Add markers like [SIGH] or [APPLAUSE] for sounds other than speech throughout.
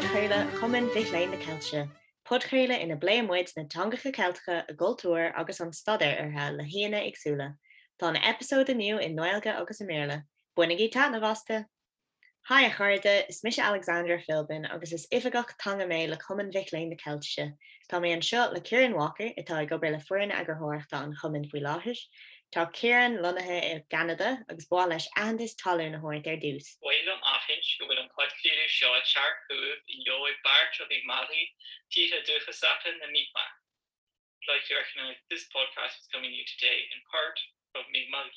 Podchéile chumin bhíléin na Celtse. Podchéile ina bléimmuid na tangacha Celtcha a ggóúir agus an staidir arthe le héana agsúla. Tá na episód aniu in Noilga agus i méle. Bunig í tá na bhaasta? Hai a is mis Alexander Philbin agus is ifagach le chumin bhíléin na Celtse. Tá mé an seo le Kieran Walker itá go bre le fuin agurthirta an chumin bhui láthis, Tá céan lunathe i Canada agus bá leis andis talú na háint ar dús. Bhilm ahin go bfuil an chuidcliú seo tearcúh in joo bart of í marí tí ducha sapin na mípa. Like you recognize this podcast is coming to you today in part from Mi'kmaq,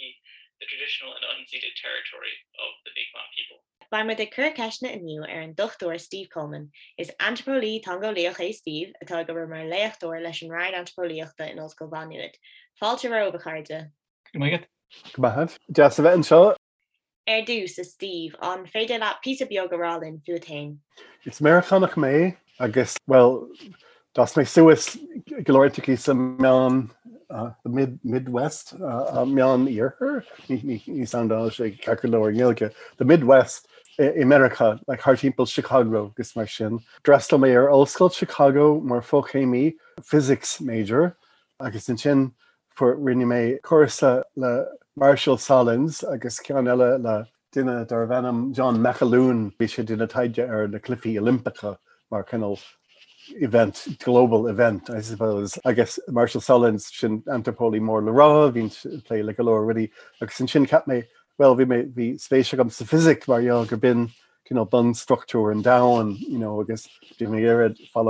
the traditional and unceded territory of the Mi'kmaq people. Ba me de ceisna aniu ar an dochtúir Steve Coleman is antropolí tango leoch é Steve atá go mar leochtúir leis an raid antropolíochta in os go vanúid. Fáilte ra be chaide. get Gomahad De sa bheith an seo Er dús is Steve an féidir le pí biográlinn futain. is méchanach mé agus well das mé suas glóirtií sem meán mid Midwest meán íorthir ní sandá sé ceir leirgéilge. The Midwest i America le hartímpel Chicago gus mar sin. Dresstal mé ar Allscoil Chicago mar fochéimi physics major agus in sin for rinne mé chosa le Marshall Sahlins agus eile le duine dar bhenam John MacAloon bhí sé duna taide ar na cliffií Olympica mar event global event I suppose. I guess Marshall Sahlins sin antropóí mór le rá hín lé le go ri agus sin sin cap mé well vi mé hí spéisi am sa physic mar gur bin you know, bun structure an down you know, agus di mé irid fall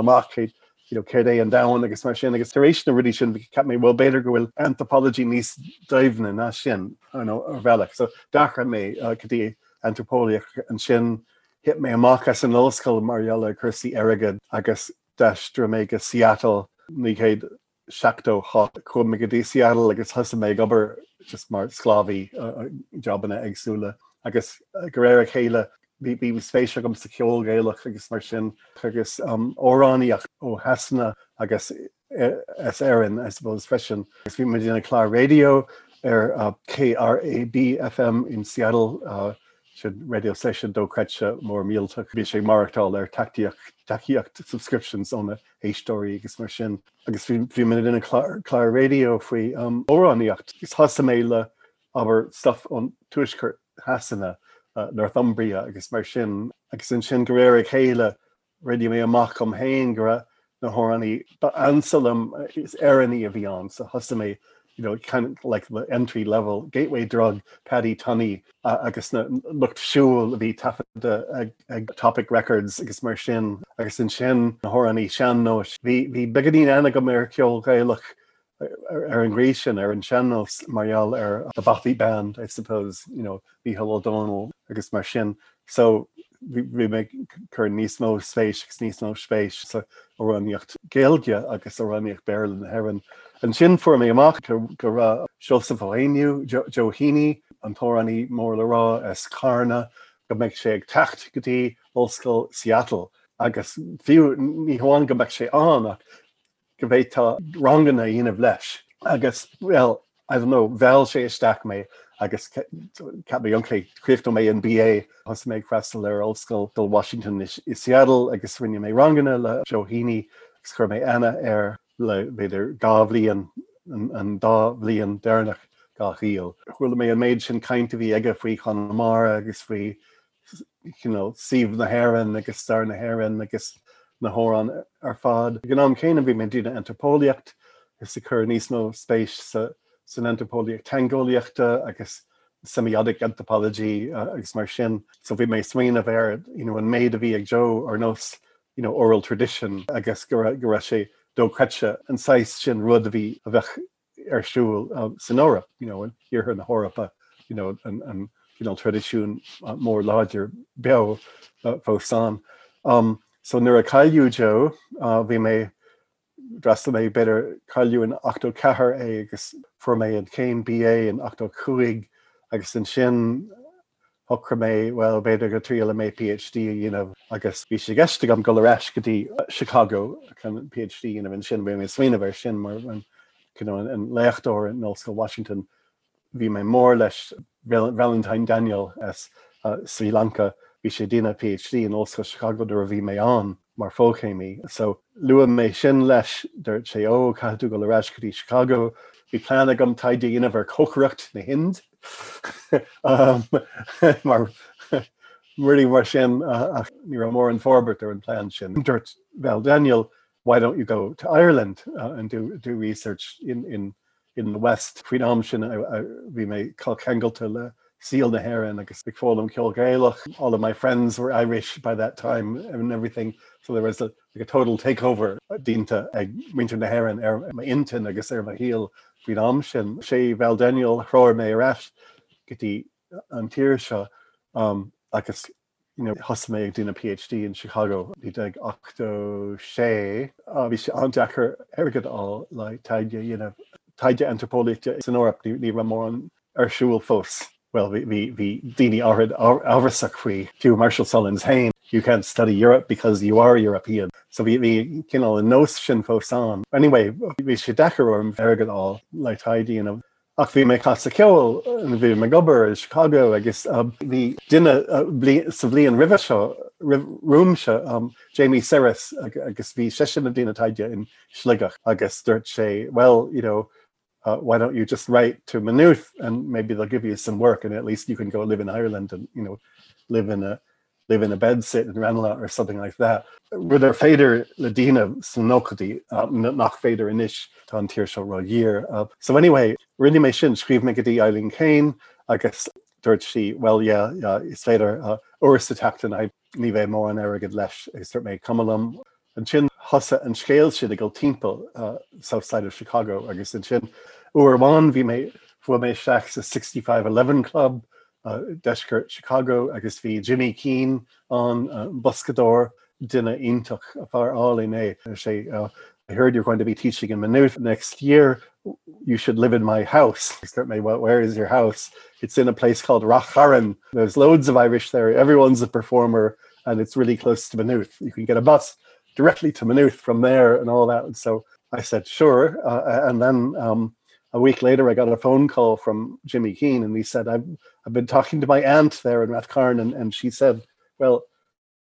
you know, céir é an down agus mar sin agus taréis na rudi sin cap mé well beidir gohfuil anthropology níos daimhna na sin you know, ar bhealach so dachar mé uh, gotí antropóliach an sin hit mé amach as an loscail marall chusaí agad agus deistra mé go Seattle ní chéad seachtó chum me go dtí Seattle agus thosa mé gobar just mar sláví uh, uh, jobbanna agsúla agus uh, go réir chéile bí spéisi gom sa ceolgéilech agus mar sin um, agus óráníocht ó hesanna agus. Gus bhí chlá radio ar uh, KRAB FM in Seattle uh, radio session dócrese mór mílta bhí sé marachtáil ar taíocht subscriptions ónna étóí agus mar sin. Agus bhí min ina chláir radio faoi um, óráníocht gus hasasa méile aber stuff an tuiscurt hasanna Northumbria agus mar sin agus in sin goréir chéile radio mé amach am héin go na hóraní ansalm uh, is airní a bhí an sa hasasa mé you know kind of like the entry level gateway drug Paddy Tunney uh, agus na looked siúl vi ta uh, ag, ag topic records agus mar sin agus in sin na horaní sean no vi vi begadín anna go mé ceol gailech ar an gréisian ar an channels marial ar a Bothy band I suppose you know the hello Donald agus mar sin. So vi me chur níos mó spéis níos mó spéis so orráníocht géalge agus orráníocht Berlin heran an sin for mé amach go ra Joseph Ainu Johini an thoraní mór le rá as carna go meid sé ag tacht gotí Olscoil Seattle. Agus fiú ní háin go meid sé annach go bhéh tá ranganna dionmh leis. Agus well I don't know bhil sé isteach mé agus cap youngcréifto mé an BA has méid freistal ar Olscoil dul Washington is, is Seattle agus rinne mé ranganna le Johini chur mé anna ar le beidir gáhlíon an dáhlíon dénach gachiíal. Chhuiil mé an méid sin caiinte bhí aige faoi chu mar agus faoi sih na haan agus star na haan agus na hóran ar fad. Gan am chéanana bhí mé dúna antropóliacht is sa chur níos nó spéis san antropóliacht tangóliaachta agus semiotic anthropology uh, agus mar sin. So bhí mé smaoine a bhar you know, an méid a bhí ag Jo ar nos you know, oral tradition agus go ra sé dócrese an 6 sin rud a bhí a bheith arsúil árap you know, and an hirthe na hórappa you know, an, an you know, tradiisiún uh, mór láidir be uh, fó san. Um, so nuair a caiú Jo uh, bhí drastal mé beidir caiú an 8 cehar é for mé an céim BA an 8 chuig agus an sin hocra mé well beidir go trí le mé PhD you know, agus bhí sé geiste am go reis gotí Chicago chun PhD in bhín sin bhí mé swinoine bhar sin mar an an lechtúir in Nolsco Washington. Hí mé mór leis Valentine Daniel as uh, Sri Lanka. Bhí PhD in Osco Chicago do a bhí mé an mar fóchéimi. So lua mé sin leis dúirt sé ó caiú go le reiscutí Chicago, hí plan gom taide inmhar cochracht na hind [LAUGHS] um, [LAUGHS] mar [LAUGHS] really mar sin uh, ní ra mór an ar an plan sin. Dirt well Daniel, why don't you go to Ireland uh, and do do research in in in the West Freedom me call Kengelta le seal na heron agus big fólam Kilgalach. All of my friends were Irish by that time and everything. So there was a, like a total takeover dínta ag winter na heron er ma intin agus er ma heel Freedom sin sé vel Daniel chroir mé ras getí an um, agus you know, has mé duna PhD in Chicago hí ag 8 sé a bhí sé andechar agad á le taide you know, antropolíte san órap ní ra mór an arsúil fós. Well hí daine áhad áhasach faoi fiú Marshall Sahlins hain. You can't study Europe because you are European. So vi vi kin all a no sin fós an. Anyway, vi orm vergad all le taidí an ach bhí mé casa ceil an bhí me in Chicago agus bhí duine sa bblion rive seo rúm se um, Jamie Serris agus bhí se sin na dtíine taide in sligach agus dúirt sé well you know uh, why don't you just write to Maynooth and maybe they'll give you some work and at least you can go live in Ireland and you know live in a live in a bed sit in Ranelagh or something like that. Ru er féidir ledina san nokadi uh, nach Fader inis tá an tíir seo ro year. Uh, so anyway, mé sin scríb me gotí Eileen Kane agus dúirt si well yeah, is féidir orsa tatan I ní bheith mór an agad leis gus start méid cumlam. An sin hosa an scéil siad a go timppel uh, south side of Chicago agus an sin uháin bhí mé fu mé seach sa 6511 club, uh, deisgur Chicago agus bhí Jimmy Keane an uh, Buscador dinne intach a all in é uh, I heard you're going to be teaching in Maynooth next year. You should live in my house. [LAUGHS] Start me well, where is your house? It's in a place called Racharan. There's loads of Irish there. Everyone's a performer and it's really close to Maynooth. You can get a bus directly to Maynooth from there and all that. And so I said, sure. Uh, and then um, a week later, I got a phone call from Jimmy Keane, and he said, "I've I've been talking to my aunt there in Rathcarn, and, and she said, well,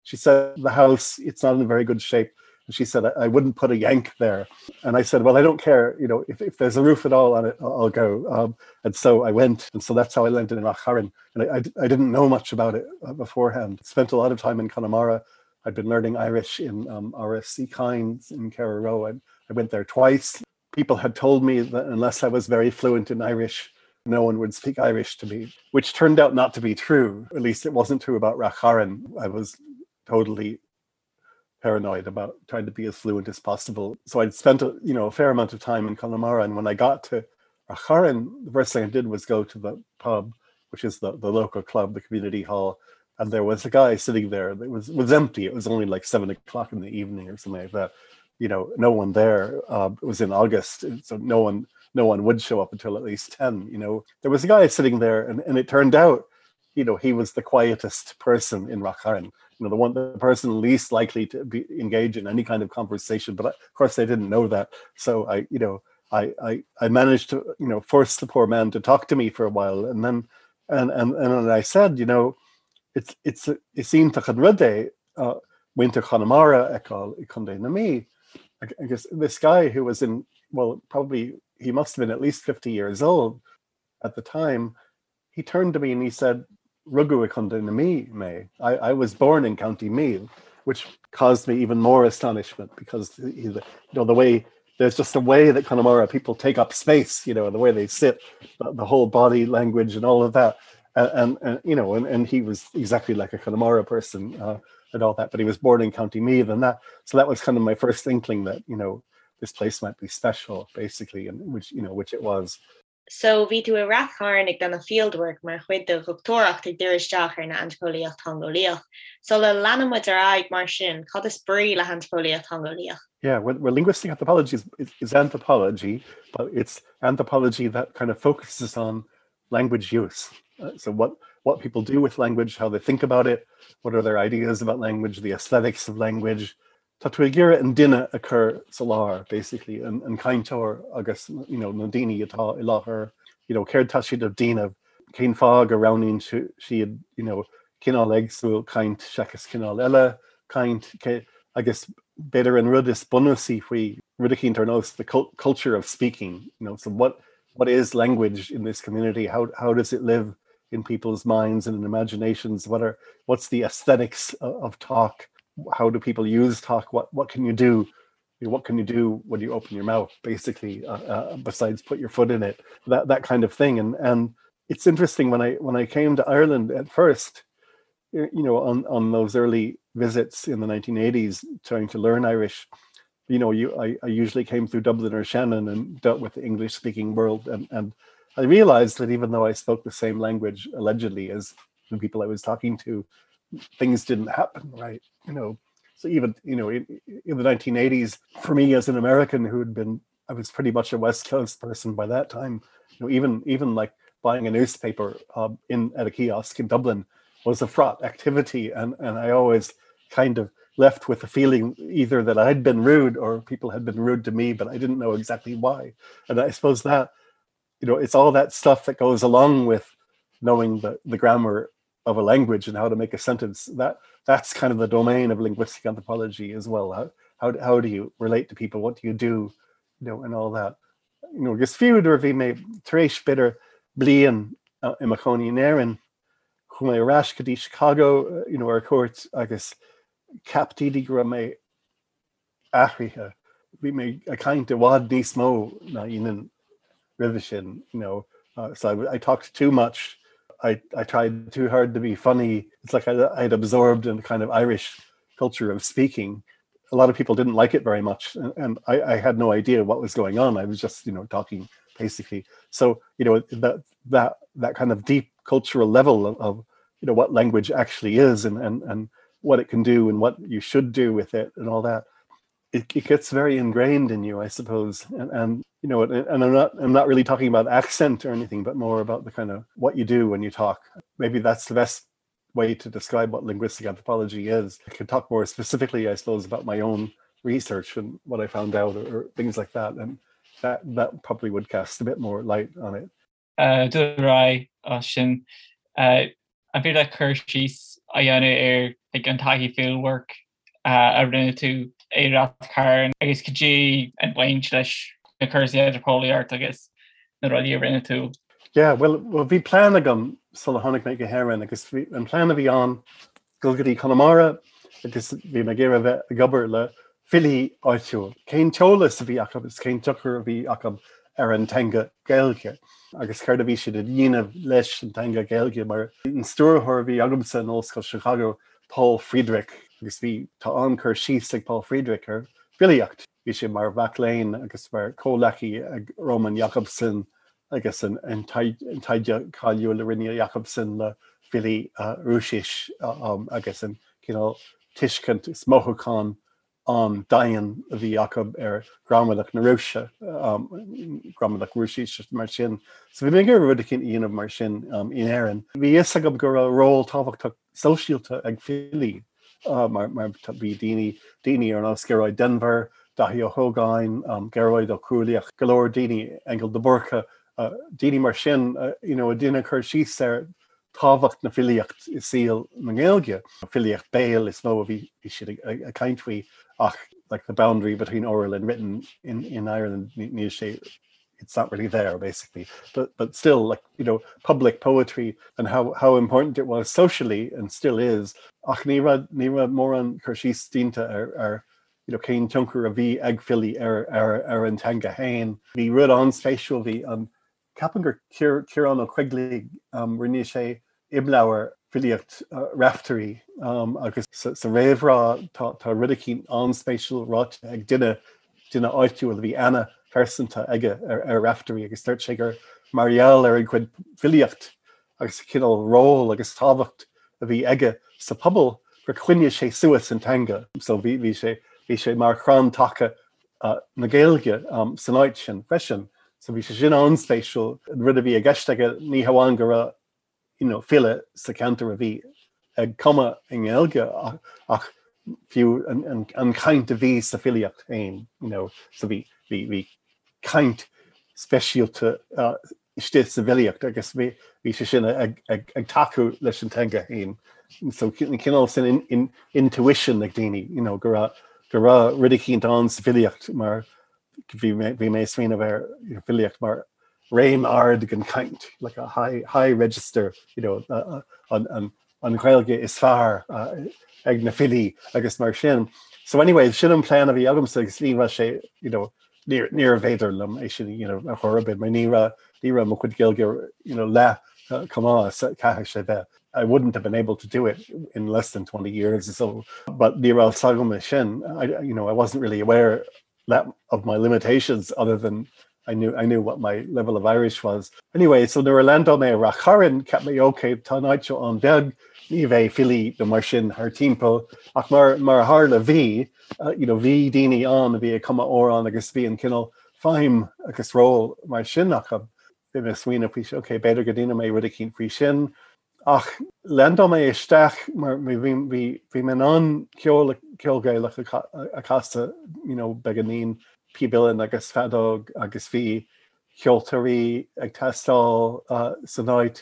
she said the house it's not in very good shape." And she said, I, I wouldn't put a yank there. And I said, well, I don't care. You know, if, if there's a roof at all on it, I'll, I'll go. Um, and so I went. And so that's how I landed in Racharan. And I, I, I didn't know much about it uh, beforehand. Spent a lot of time in Connemara. I'd been learning Irish in um, RSC Kynes in Carrow. I, I went there twice people had told me that unless I was very fluent in Irish, no one would speak Irish to me, which turned out not to be true. At least it wasn't true about Racharan. I was totally paranoid about trying to be as fluent as possible. So I'd spent a, you know a fair amount of time in Connemara, and when I got to Racharan, the first thing I did was go to the pub, which is the, the local club, the community hall, and there was a guy sitting there that was was empty. It was only like seven o'clock in the evening or something like that. you know no one there uh, it was in august so no one no one would show up until at least 10 you know there was a guy sitting there and, and it turned out you know he was the quietest person in Racharan you know the one the person least likely to be engaged in any kind of conversation but of course they didn't know that so I you know I, I I managed to you know force the poor man to talk to me for a while and then and and and I said you know it's it's it seemed to rudde uh winter Connemara ekal ikondé na mi I guess this guy who was in well probably he must have been at least 50 years old at the time he turned to me and he said Ruguikunda me May. I, I was born in County Meath which caused me even more astonishment because you know the way there's just a way that Connemara people take up space you know and the way they sit the, the whole body language and all of that and, and, you know and, and he was exactly like a Connemara person uh, and all that but he was born in County Meath and that so that was kind of my first inkling that you know this place might be special basically and which you know which it was So ví tú a rathcharn ag denna fieldwork mar chuid de rutóracht ag dúiristeachar na antpóíocht tangolíoch. So le lenamuid ar aig mar sin cad is brí le antpóíocht tangolíoch. Yeah, well, well linguistic anthropology is, is, is anthropology, but it's anthropology that kind of focuses on language use. Uh, so what what people do with language, how they think about it, what are their ideas about language, the aesthetics of language. Tatugira and Dina occur salar basically and, and kaintor agus you know nadini Yata, i her you know cared tashid of Dina Kane fog around she, had you know cinál leagsú kaint seachas cinál eile kaint agus better an rud is bonusí faoi rudicín ar nos the culture of speaking you know so what what is language in this community? How how does it live in people's minds and in imaginations? What are what's the aesthetics of, of talk? How do people use talk? What what can you do? You know, what can you do when you open your mouth basically uh, uh, besides put your foot in it? That that kind of thing. And and it's interesting when i when i came to ireland at first you know on on those early visits in the 1980s trying to learn irish you know you I, I usually came through dublin or shannon and dealt with the english speaking world and and i realized that even though i spoke the same language allegedly as the people i was talking to things didn't happen right? You know so even you know in, in the 1980s for me as an american who had been i was pretty much a west coast person by that time you know even even like buying a newspaper uh, in at a kiosk in dublin was a fraught activity and and i always kind of left with the feeling either that i'd been rude or people had been rude to me but i didn't know exactly why. And i suppose that you know it's all that stuff that goes along with knowing the the grammar of a language and how to make a sentence. That that's kind of the domain of linguistic anthropology as well. How how, how do you relate to people? What do you do? You know and all that. You know gus fiúidir bhí mé taréis bitter blian uh, i macóí éan chu mé ras go Chicago uh, you know ar I agus captíí go mé ahrithe bhí a kind of bhád níos na inan rivi you know uh, so I, I talked too much I, I tried too hard to be funny. It's like I, I'd absorbed in kind of Irish culture of speaking. A lot of people didn't like it very much, and, and I, I had no idea what was going on. I was just, you know, talking basically. So, you know, that that that kind of deep cultural level of, of you know what language actually is and and and what it can do and what you should do with it and all that it, it gets very ingrained in you, I suppose. And, and you know, and I'm not I'm not really talking about [LAUGHS] accent or anything, but more about the kind of what you do when you talk. Maybe that's the best way to describe what linguistic anthropology is. I could talk more specifically, I suppose, about my own research and what I found out or, or things like that. And that that probably would cast a bit more light on it. Uh, do ra sin uh, a dhéanana ar ag an taí field work uh, a rinne tú érat cairn agus gotí an bhain leis na chusaí idirpóíart agus na rodí rinne tú. Yeah, well well bhí plan agam sal hánig mé go heran agus an plan a bhí an gogurtí Conamara agus bhí me ggéir bheith a gobar le fili áitiú. Céin teolalas a bhí achab is céin tuchar a bhí achab ar an tanga gailge. agus chuir a bhí si a dhéanamh leis an tanga mar an stúrthir bhí agamsa an Oscail Chicago Paul Friedrich agus bhí tá ancur síigh Paul Friedrich ar filiocht hí sé mar bhaléin agus bhar cólaí ag Roman Jacobson agus an taide caiú le rinne Jacobson le fili rúsis um, agus an tiiscint is móchaán an daan a bhí Jacob ar gramadach na Rúse um, gramadach rúsí mar sin. So bhí mé gur rud cin íanamh mar sin um, in airan. Bhí is a go gur a ró táhachtach sosiálta ag filí Uh, mar bhí daine daine ar an osceráid Denver dahí ó thugáin um, geráid ó cruúliaach golóir daine engel de burcha uh, daine mar sin uh, a duine chur sí ar táhacht na filiocht is síl na ggéilge. Filiocht béal is mó a bhí si a kaintfuoi ach like the boundary between oral and written in, in Ireland ní sé it's not really there basically. But but still like you know public poetry and how how important it was socially and still is. Ach ní ní mór an chuirsí stínta ar ar you know céin tunkur a bhí agfili ar ar ar an tanga hain. Hí rud an spéisiú hí an capangur cur an ó chuigli um, sé iblauer filiocht uh, raftarí um, agus sa réhrá tá rudicín anspéisiú rot ag duine duine a bhí anna persanta aige ar ar raftarí agus start sé gur mariaal ar an chud filiocht agus cinál ró agus táhacht a bhí aige sa pobl gur chuine sé suas an tanga. So bhí bhí sé bhí sé mar chrán take uh, na ggéilge um, sanáid sin fesin so bhí sé sin anspéisiú rud a bhí a geisteige ní haáin go you know, file sa cantar a bhí. Ag cuma in ggéilge ach, ach fiú an, an, an kaint a ví sa filiocht ein you know, so vi vi kaint speisialte uh, agus vi vi se sinnne ag, ag, ag taú leis an tenga hain so kin sin in, in intuition ag déine you know go go ra ridicín an civiliacht mar vi mé a ver filiacht mar réim ard gan kaint like a high high register you know uh, uh, an an an chweilge is far uh, ag mar sin so anyway sin an plan a vi agam agus lí sé you know near near a veidir lum é sin you know a chorbid mai nira nira mo chud know le uh, come on ca sé be I wouldn't have been able to do it in less than 20 years or so but nira sagum sin I you know I wasn't really aware that of my limitations other than I knew I knew what my level of Irish was. Anyway so land on me racharin kept me okay tá on beg ní bheith fili do mar sin haar timppel ach mar mar haarle ví uh, you know ví déine an a bhí a komme ó an agus bhí an kinnal feim agus ró mar sin nach vi me swinoine fi okay beidir go dtíine mé rudi cinn fri sin. Ach lend mé isteach mar hí men an ceolgailech a casta you know beganín pibilin agus fedog agus hí cheoltarí ag testal uh, sanáid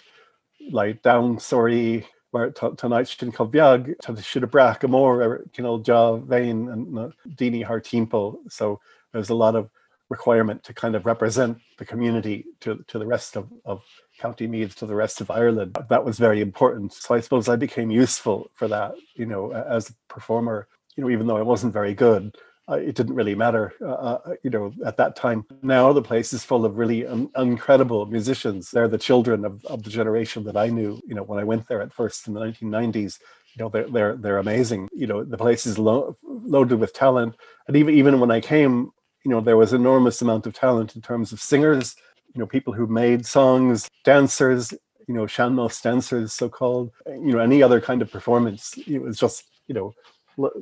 lei like, downsóí mar tanid sin go beag tá si a brach go mór ar cinál ja vein an daine haar timppel so there's a lot of requirement to kind of represent the community to, to the rest of, of County Meath to the rest of Ireland. That was very important. So I suppose I became useful for that, you know, as a performer, you know, even though I wasn't very good, uh, it didn't really matter, uh, uh, you know, at that time. Now the place is full of really un incredible musicians. They're the children of, of the generation that I knew, you know, when I went there at first in the 1990s. You know, they're they're they're amazing. You know, the place is lo loaded with talent, and even even when I came, you know, there was enormous amount of talent in terms of singers. You know, people who made songs, dancers. You know, Sean-nós dancers, so called. You know, any other kind of performance. It was just you know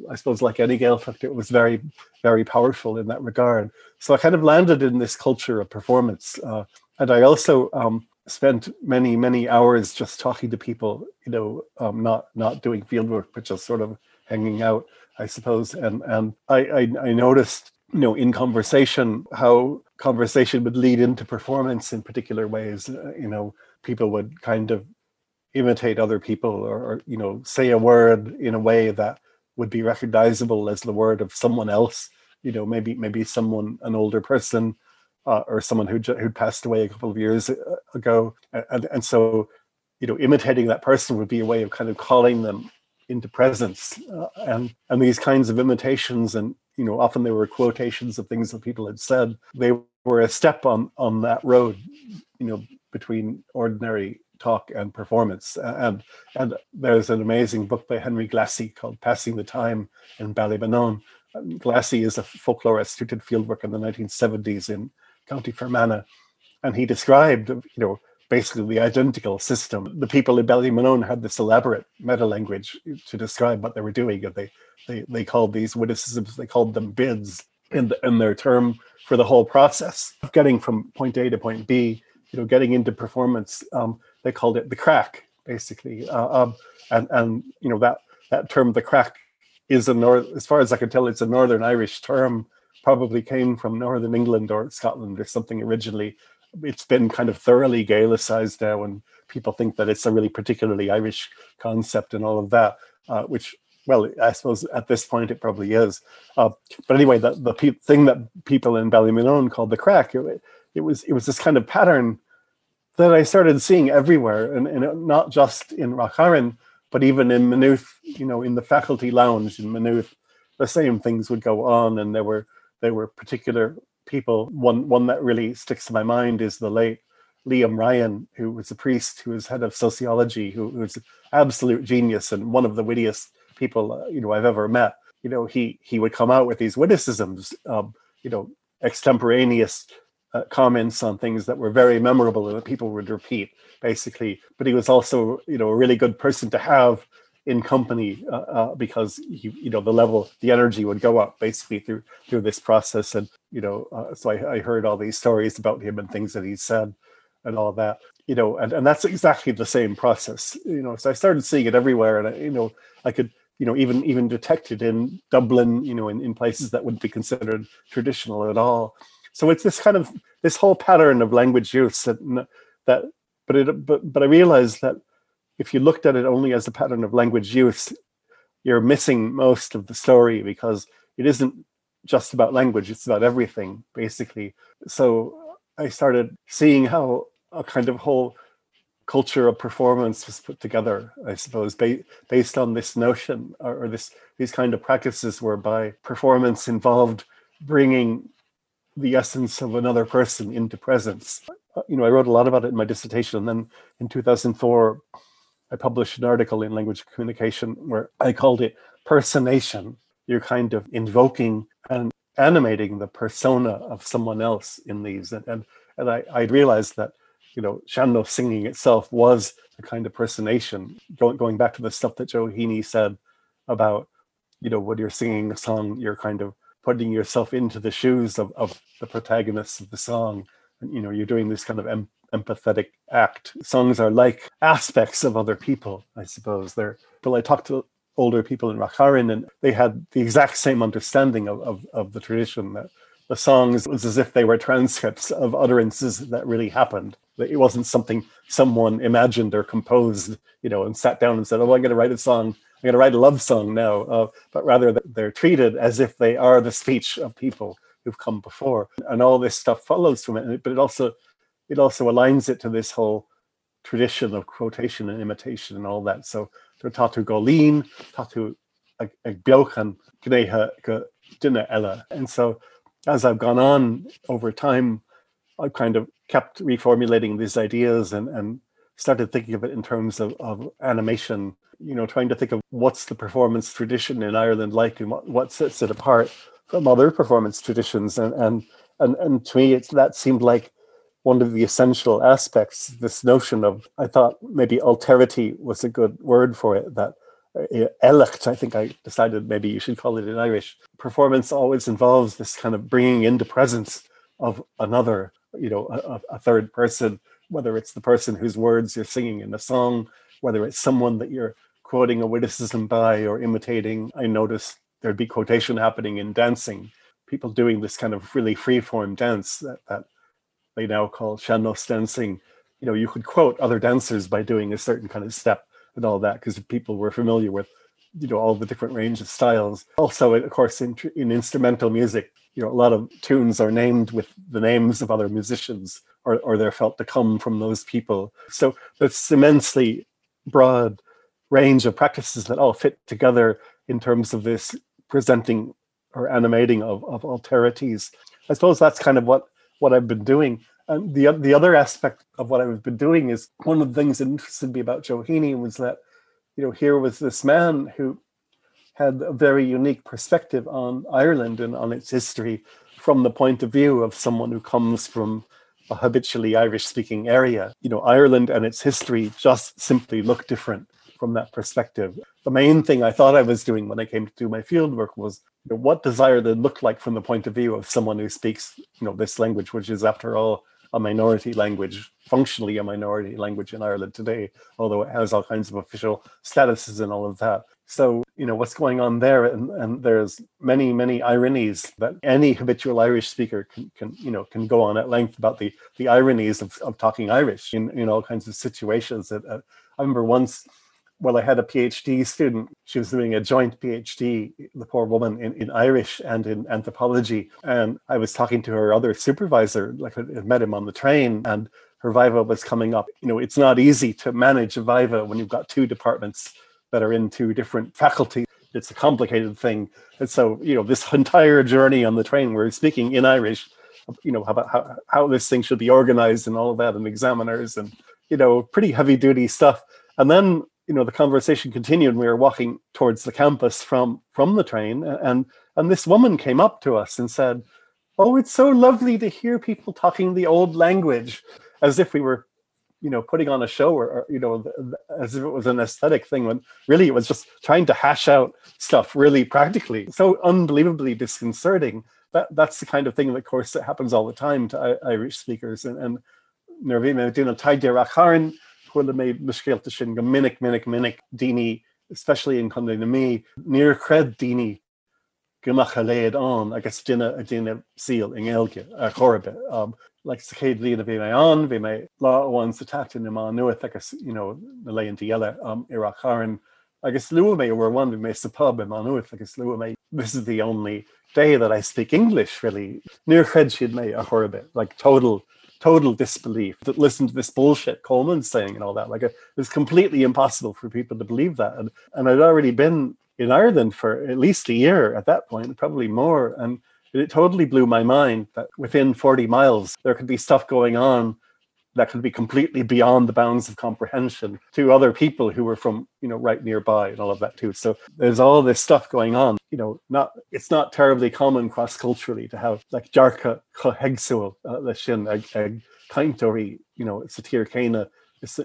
I suppose like any Gaeltacht, it was very, very powerful in that regard. So I kind of landed in this culture of performance. Uh, and I also um, spent many, many hours just talking to people, you know, um, not not doing field work, but just sort of hanging out, I suppose. And and I, I, I noticed, you know, in conversation, how conversation would lead into performance in particular ways. Uh, you know, people would kind of imitate other people or, or you know say a word in a way that would be recognizable as the word of someone else you know maybe maybe someone an older person uh, or someone who who'd passed away a couple of years uh, ago. And and so you know imitating that person would be a way of kind of calling them into presence. Uh, and and these kinds of imitations and you know often they were quotations of things that people had said. They were a step on on that road you know between ordinary talk and performance. And and there's an amazing book by Henry Glassie called Passing the Time in Ballymenone. Glassie is a folklorist who did fieldwork in the 1970s in County Fermanagh. And he described, you know, basically the identical system. The people in Ballymenone had this elaborate meta language to describe what they were doing. And they they, they called these witticisms, they called them bids in, the, in their term for the whole process of getting from point A to point B, you know, getting into performance. Um, they called it the crack basically. Uh, um, and and you know that that term the crack is a north as far as I can tell it's a northern Irish term probably came from northern England or Scotland or something originally. It's been kind of thoroughly Gaelicized now and people think that it's a really particularly Irish concept and all of that uh, which well I suppose at this point it probably is. Uh, but anyway the, the thing that people in Ballymenone called the crack it, it was it was this kind of pattern that I started seeing everywhere, and, and not just in Racharan, but even in Maynooth, you know, in the faculty lounge in Maynooth, the same things would go on, and there were there were particular people. One one that really sticks to my mind is the late Liam Ryan, who was a priest who was head of sociology, who, who was absolute genius and one of the wittiest people uh, you know I've ever met. You know, he he would come out with these witticisms, um, you know, extemporaneous uh, comments on things that were very memorable and that people would repeat basically. But he was also you know a really good person to have in company uh, uh, because he, you know the level the energy would go up basically through through this process. And you know uh, so I, I heard all these stories about him and things that he said and all that you know and, and that's exactly the same process you know. So I started seeing it everywhere and I, you know I could you know even even detect it in Dublin you know in, in places that wouldn't be considered traditional at all so it's this kind of this whole pattern of language use that that but it but but I realized that if you looked at it only as a pattern of language use, you're missing most of the story because it isn't just about language, it's about everything, basically. So I started seeing how a kind of whole culture of performance was put together, I suppose, ba- based on this notion or, or this these kind of practices whereby performance involved bringing the essence of another person into presence. Uh, you know, I wrote a lot about it in my dissertation, and then in 2004, I published an article in Language Communication where I called it personation. You're kind of invoking and animating the persona of someone else in these, and and, and I, I realized that you know, Sean-nós singing itself was a kind of personation. Going going back to the stuff that Joe Heaney said about, you know, when you're singing a song, you're kind of putting yourself into the shoes of, of the protagonists of the song. And, you know, you're doing this kind of em- empathetic act. Songs are like aspects of other people, I suppose. They're, well, I talked to older people in Racharin and they had the exact same understanding of, of, of the tradition that the songs was as if they were transcripts of utterances that really happened. It wasn't something someone imagined or composed, you know, and sat down and said, "Oh, I'm going to write a song. I'm going to write a love song now." Uh, but rather, they're treated as if they are the speech of people who've come before, and all this stuff follows from it. But it also, it also aligns it to this whole tradition of quotation and imitation and all that. So tatu golín, tatu ag biochan gnéthe go duine eile. And so as I've gone on over time, I've kind of kept reformulating these ideas and, and started thinking of it in terms of, of animation, you know, trying to think of what's the performance tradition in Ireland like and what, what sets it apart from other performance traditions. And and and, and to me, it's that seemed like one of the essential aspects, this notion of, I thought maybe alterity was a good word for it, that uh, Elecht, I think I decided maybe you should call it in Irish. Performance always involves this kind of bringing into presence of another, you know, a, a, third person, whether it's the person whose words you're singing in a song, whether it's someone that you're quoting a witticism by or imitating. I noticed there'd be quotation happening in dancing, people doing this kind of really free form dance that, that they now call sean-nós dancing. You know, you could quote other dancers by doing a certain kind of step and all that because people were familiar with you know all the different range of styles also of course in, in instrumental music you know a lot of tunes are named with the names of other musicians or, or they're felt to come from those people so there's immensely broad range of practices that all fit together in terms of this presenting or animating of, of alterities i suppose that's kind of what what i've been doing. And the the other aspect of what I've been doing is one of the things that interested me about Heaney was that, you know, here was this man who had a very unique perspective on Ireland and on its history from the point of view of someone who comes from a habitually Irish speaking area. You know, Ireland and its history just simply look different from that perspective. The main thing I thought I was doing when I came to do my fieldwork was you know, what does Ireland look like from the point of view of someone who speaks, you know, this language, which is after all a minority language, functionally a minority language in Ireland today, although it has all kinds of official statuses and all of that. So, you know, what's going on there? And, and there's many, many ironies that any habitual Irish speaker can, can, you know, can go on at length about the, the ironies of, of talking Irish in, in all kinds of situations. That, uh, I remember once well, I had a PhD student. She was doing a joint PhD, the poor woman, in, in Irish and in anthropology. And I was talking to her other supervisor, like I met him on the train, and her Viva was coming up. You know, it's not easy to manage a Viva when you've got two departments that are in two different faculties. It's a complicated thing. And so, you know, this [LAUGHS] entire journey on the train, we're speaking in Irish, you know, about how, how this thing should be organized and all of that, and examiners and, you know, pretty heavy duty stuff. And then you know the conversation continued we were walking towards the campus from from the train and and this woman came up to us and said oh it's so lovely to hear people talking the old language as if we were you know putting on a show or, or you know as if it was an aesthetic thing when really it was just trying to hash out stuff really practically. So unbelievably disconcerting. That that's the kind of thing of course that happens all the time to irish speakers and and nervime duna taide chuile mé muscéalta sin go minic minic minic daoine especially in chun na mí níor cred daoine gomach a léad an agus duine a duine in ggéilge a chorbe. Um, like céad líon a bhí mé an, bhí mé láháin sa tatain am an nuair agus you know, the na leonnta eile um, ar charan agus lu mé bhar one bhí mé sa pub am an nuair agus lu mé this is the only day that I speak English really. Near ched siad mé a like total total disbelief that listen to this bullshit Coleman saying and all that. Like it was completely impossible for people to believe that. And and I'd already been in Ireland for at least a year at that point probably more. And it totally blew my mind that within 40 miles there could be stuff going on that could be completely beyond the bounds of comprehension to other people who were from you know right nearby and all of that too. So there's all this stuff going on you know not it's not terribly common cross culturally to have like jarka hegsul uh, sin kaintori you know satir kana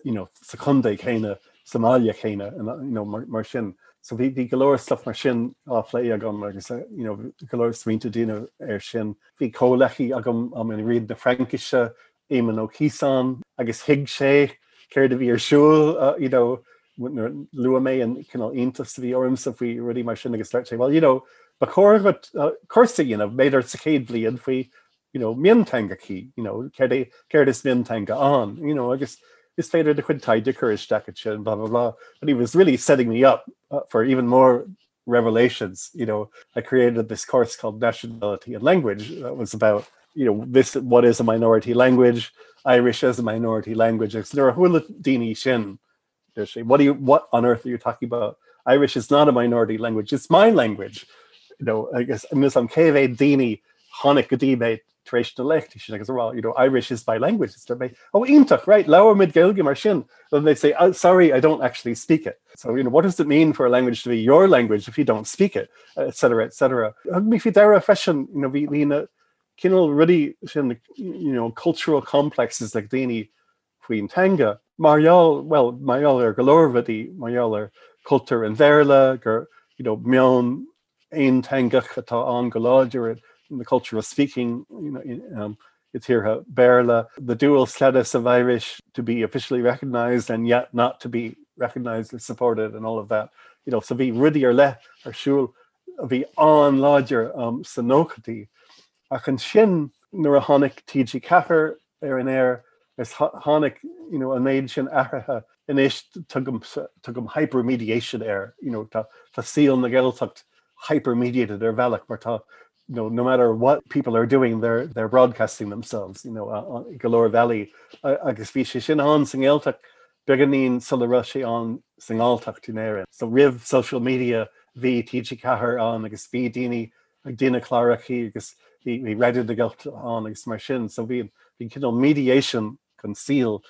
you know secunda kana Somalia kana and you know mar, mar so the, vi galoor stuff mar sin álé agam agus you know galoor swinte dina er sin vi cholechi agam am in read na Frankische ó Kisan agus hiig sé céir a bhí arsúil lu mé an intas bhí orm sa bhí rudí mar sin agus sé well you know ba cho chusa dhéanamh méidir sa chéad blion faoi you know mintanga ki you know ceir is mintanga an you know agus is féidir de chud taide courage stack and blah blah blah. But he was really setting me up uh, for even more revelations you know. I created this course called nationality and language that was about you know this what is a minority language? Irish as a minority language. There hula dini shin what do you what on earth are you talking about? Irish is not a minority language. It's my language. You know I guess miss am kve dini honig debate traditional sin agus well. You know Irish is my language. Oh intach right lower mid gilgi mar sin then they say oh sorry I don't actually speak it. So you know what does it mean for a language to be your language if you don't speak it etc etc you know Kinnal rudi sin you know cultural complexes like déine Queen Tanga Marial well Marial er galorvadi Marial er culture an verle gur you know mion ein tangach atá an galáidir in the culture of speaking you know in, um, it's here berla. The dual status of Irish to be officially recognized and yet not to be recognized and supported and all of that. You know so vi rudi or le arsúl vi an lodger um sanokati ach an sin nuair a air is hánig you know, an éid sin ahrathe inis tugum hypermediation air you know, tá síl na geiltacht hypermediated ar bhealach mar tá you know, no matter what people are doing they're they're broadcasting themselves you know uh, galore valley agus fi sin an singéltak beganín sul sé an singáltacht in so rih social media vi TG cahar an agus speedini ag dina chláraí agus hí réidir de gelt an agus mar sin, so bhí hí kin mediation conceal.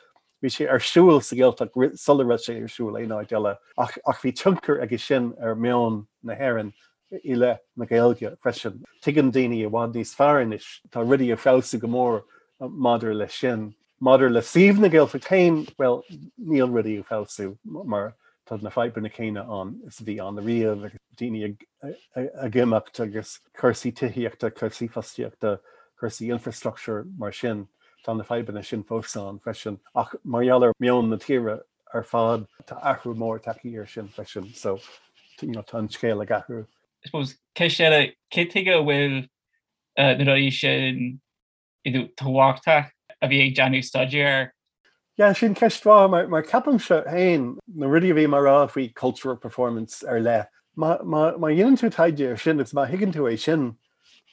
Sé arsúil sa ggéalt sulre sé arsúil é ná deile ach ach bhí tunkur agus sin ar meán na heran ile na géilge freisin. Tugan daine a bhád níos fearis tá rudi a fésa gomór uh, madidir le sin. Madidir le sih na ggéil tain well níl rudi a fésú mar tá na feibbar na chéine an is bhí an riamh agus daine a gimimecht agus chusaí tuíochtta chusaí fastíochtta chusaí infrastructure mar sin tá na feibban na sin fósán freisin ach marheallar meon na tíre ar fád tá ahrú mór takeí ar sin freisin so tá scéile a gahrú. Ispós ce sé cé tuige bhfuil na í sin idir táhaachta a bhí ag deanú staidir Ja sin ceá mar capam se hain na ridí bhí mar faoi cultural performance ar le. Ma dhéanaan tú taide ar sin is má higann tú é sin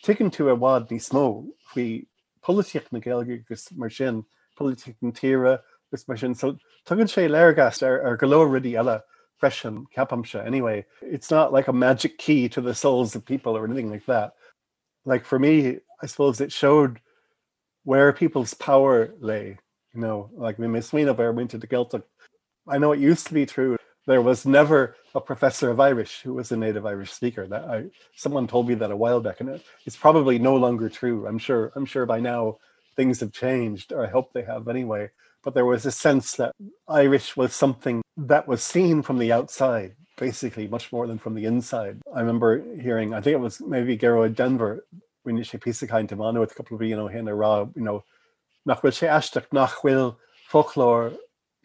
tuann tú a bhád ní smó faoi politiach na ggéalge gus mar sin politic an tíre gus mar sin so tugann sé leirgas ar ar goló ridí eile freshen capam anyway. It's not like a magic key to the souls of people or anything like that. Like for me, I suppose it showed where people's power lay you know like we miss Sween of our winter to Celtic. I know it used to be true. There was never a professor of Irish who was a native Irish speaker. That I someone told me that a while back and it's probably no longer true. I'm sure I'm sure by now things have changed or I hope they have anyway. But there was a sense that Irish was something that was seen from the outside basically much more than from the inside. I remember hearing I think it was maybe Gero Denvir when you sé pí kaint to manu with a couple of you know a ra you know nach bhfuil sé eisteach nach bhfuil folklór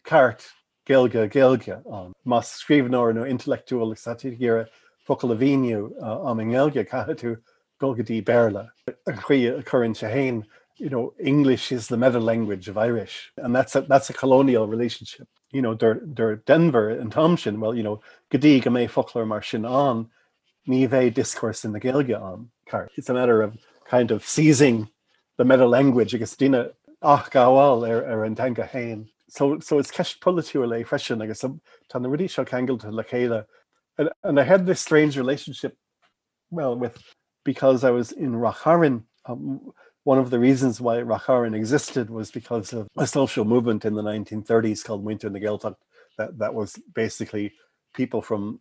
ceart géilge géilge an Mas scríbnóir nó intellectual satígére focail a víniu uh, am an ggéilge cai tú golgadí béle an chuí a chuann se héin you know English is the meta language of Irish, and that's a that's a colonial relationship. You know, der der Denvir and Thompson. Well, you know, Gadi Gamay Fuckler Martian on, Nive discourse in the Gaelga on. Car. It's a matter of kind of seizing the meta language agus Dina ach gaáil ar ar an tanga hain. So so it's ceist polú lei freisin agus tan ridí seo kegel to le chéile. And, and I had this strange relationship, well, with because I was in Rathcairn. Um, one of the reasons why Rathcairn existed was because of a social movement in the 1930s called Muintir na Gaeltachta that, that was basically people from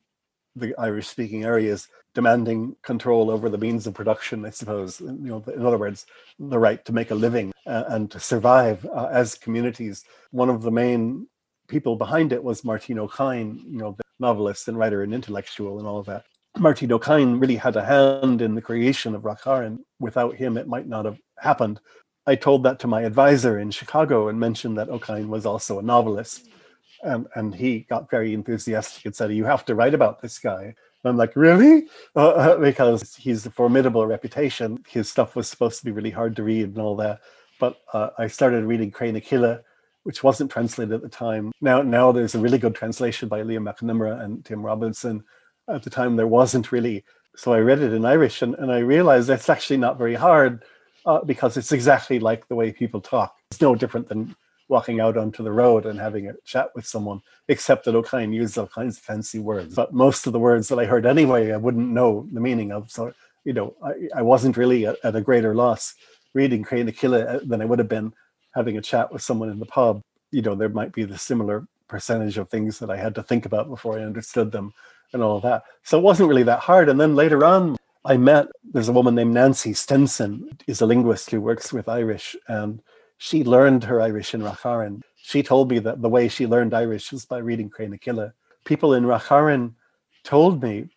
the Irish speaking areas demanding control over the means of production, I suppose. You know, in other words, the right to make a living and to survive uh, as communities. One of the main people behind it was Martin Ó Cadhain, you know, the novelist and writer and intellectual and all of that. Martin Ó Cadhain really had a hand in the creation of Rathcairn. Without him, it might not have happened. I told that to my advisor in Chicago and mentioned that Ó Cadhain was also a novelist. And, and he got very enthusiastic and said, You have to write about this guy. And I'm like, Really? [LAUGHS] Uh, uh, because he's a formidable reputation. His stuff was supposed to be really hard to read and all that. But uh, I started reading Cré na Cille, which wasn't translated at the time. Now, now there's a really good translation by Liam Mac Con Iomaire and Tim Robinson. At the time, there wasn't really. So I read it in Irish and, and I realized that's actually not very hard uh, because it's exactly like the way people talk. It's no different than walking out onto the road and having a chat with someone, except that Ó Cadhain used all kinds of fancy words. But most of the words that I heard anyway, I wouldn't know the meaning of. So, you know, I, I wasn't really at, at, a greater loss reading Cré na Cille uh, than I would have been having a chat with someone in the pub. You know, there might be the similar percentage of things that I had to think about before I understood them and all that. So it wasn't really that hard. And then later on, I met there's a woman named Nancy Stenson, is a linguist who works with Irish, and she learned her Irish in Rathcairn. She told me that the way she learned Irish was by reading Cré na Cille. People in Rathcairn told me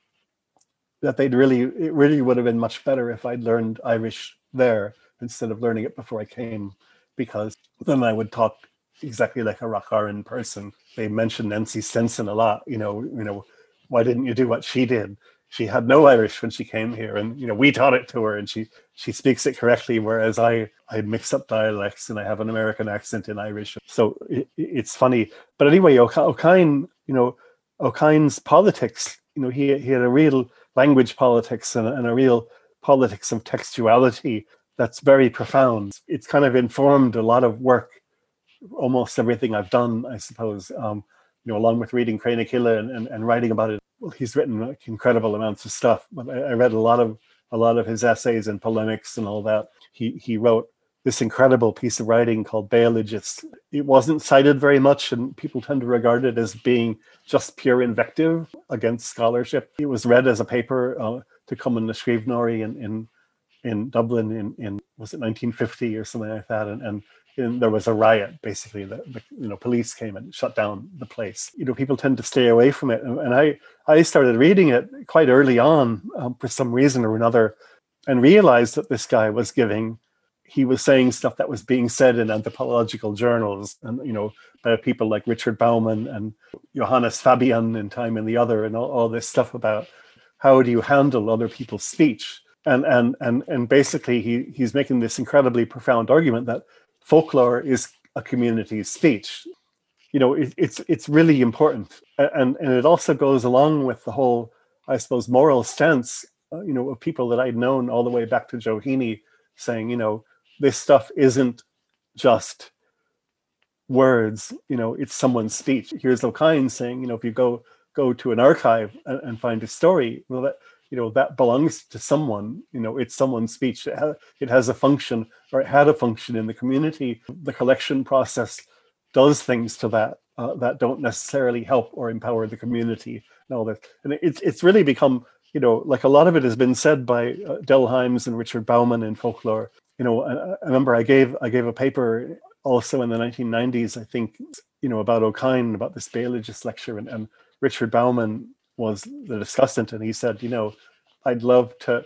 that they'd really it really would have been much better if I'd learned Irish there instead of learning it before I came, because then I would talk exactly like a Rathcairn person. They mentioned Nancy Stenson a lot, you know, you know, why didn't you do what she did? she had no Irish when she came here, and you know we taught it to her, and she she speaks it correctly. Whereas I I mix up dialects and I have an American accent in Irish, so it, it's funny. But anyway, Ó Cadhain, you know, Ó Cadhain's politics, you know, he he had a real language politics and, and a real politics of textuality that's very profound. It's kind of informed a lot of work, almost everything I've done, I suppose. Um, you know, along with reading Cré na Cille and, and, and writing about it well, he's written like incredible amounts of stuff. But I, I read a lot of a lot of his essays and polemics and all that. He he wrote this incredible piece of writing called Béaloideas. It wasn't cited very much, and people tend to regard it as being just pure invective against scholarship. It was read as a paper uh, to come in the Scríbhneoirí in, in in Dublin in, in was it 1950 or something like that, and, and and there was a riot basically the, the, you know police came and shut down the place. You know people tend to stay away from it. And, and i i started reading it quite early on um, for some reason or another and realized that this guy was giving he was saying stuff that was being said in anthropological journals and you know by people like richard bauman and johannes fabian in time and the other and all, all this stuff about how do you handle other people's speech and and and and basically he he's making this incredibly profound argument that folklore is a community speech. You know, it, it's it's really important, and and it also goes along with the whole, I suppose, moral stance. Uh, you know, of people that I'd known all the way back to Joe saying, you know, this stuff isn't just words. You know, it's someone's speech. Here's Ó Cadhain saying, you know, if you go go to an archive and, and find a story, well, that you know that belongs to someone you know it's someone's speech. It, ha- it has a function or it had a function in the community. The collection process does things to that uh, that don't necessarily help or empower the community and all this and it's it's really become you know like a lot of it has been said by uh, Dell Hymes and Richard Bauman in folklore. You know I, I remember I gave I gave a paper also in the 1990s I think you know about Ó Cadhain about this Béaloideas lecture and, and Richard Bauman was the discussant, and he said, you know, I'd love to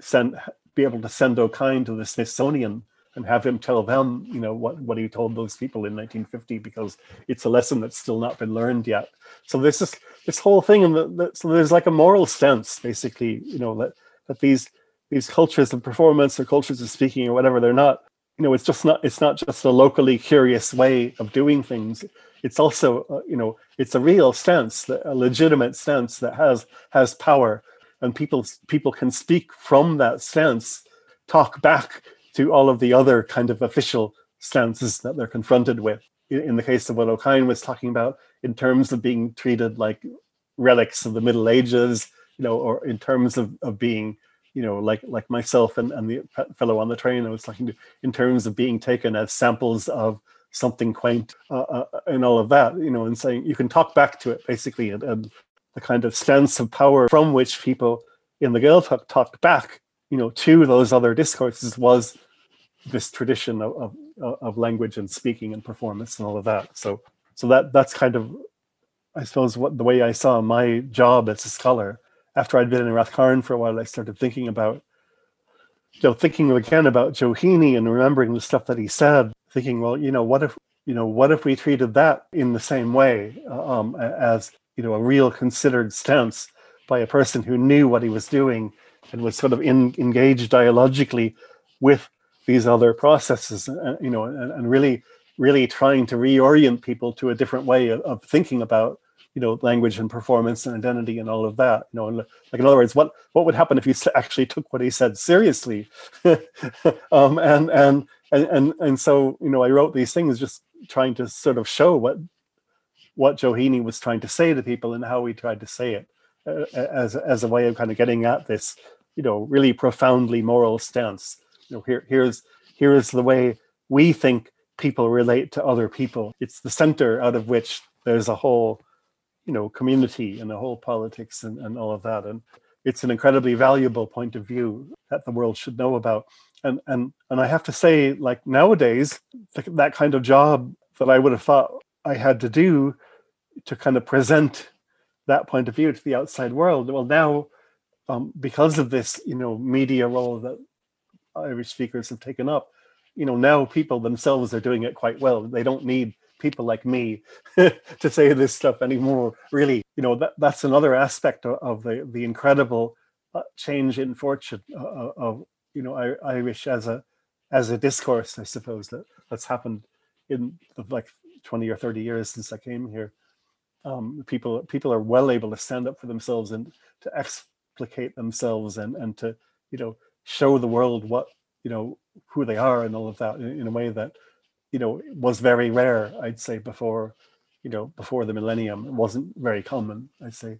send be able to send Ó Cadhain to the Smithsonian and have him tell them, you know, what what he told those people in 1950 because it's a lesson that's still not been learned yet. So this is this whole thing, and the, the, so there's like a moral stance, basically, you know, that that these these cultures of performance or cultures of speaking or whatever, they're not you know it's just not it's not just a locally curious way of doing things it's also uh, you know it's a real stance a legitimate stance that has has power. And people people can speak from that stance talk back to all of the other kind of official stances that they're confronted with. In the case of what Ó Cadhain was talking about in terms of being treated like relics of the middle ages you know or in terms of, of being you know, like like myself and, and the fellow on the train I was talking to, in terms of being taken as samples of something quaint uh, uh, and all of that, you know, and saying you can talk back to it basically, and, and the kind of stance of power from which people in the Gaeltacht talked back, you know, to those other discourses was this tradition of, of, of language and speaking and performance and all of that. So so that that's kind of I suppose what the way I saw my job as a scholar after I'd been in Rathcairn for a while, I started thinking about, you know, thinking again about Heaney and remembering the stuff that he said, thinking, well, you know, what if, you know, what if we treated that in the same way um, as, you know, a real considered stance by a person who knew what he was doing and was sort of in, engaged dialogically with these other processes, uh, you know, and, and really, really trying to reorient people to a different way of, of thinking about you know language and performance and identity and all of that you know and like in other words what what would happen if you actually took what he said seriously? [LAUGHS] Um, and, and and and and so you know i wrote these things just trying to sort of show what what Heaney was trying to say to people and how he tried to say it uh, as as a way of kind of getting at this you know really profoundly moral stance. You know here here's here is the way we think people relate to other people. It's the center out of which there's a whole you know community and the whole politics and, and all of that. And it's an incredibly valuable point of view that the world should know about and and and i have to say like nowadays that kind of job that i would have thought i had to do to kind of present that point of view to the outside world well now um, because of this you know media role that irish speakers have taken up you know now people themselves are doing it quite well they don't need people like me [LAUGHS] to say this stuff anymore. Really, you know, that, that's another aspect of, of the, the incredible uh, change in fortune uh, uh of, you know, Irish as a as a discourse, I suppose that that's happened in the, like 20 or 30 years since I came here. Um, people people are well able to stand up for themselves and to explicate themselves and and to you know show the world what you know who they are and all of that in, in a way that you know was very rare i'd say before you know before the millennium it wasn't very common i'd say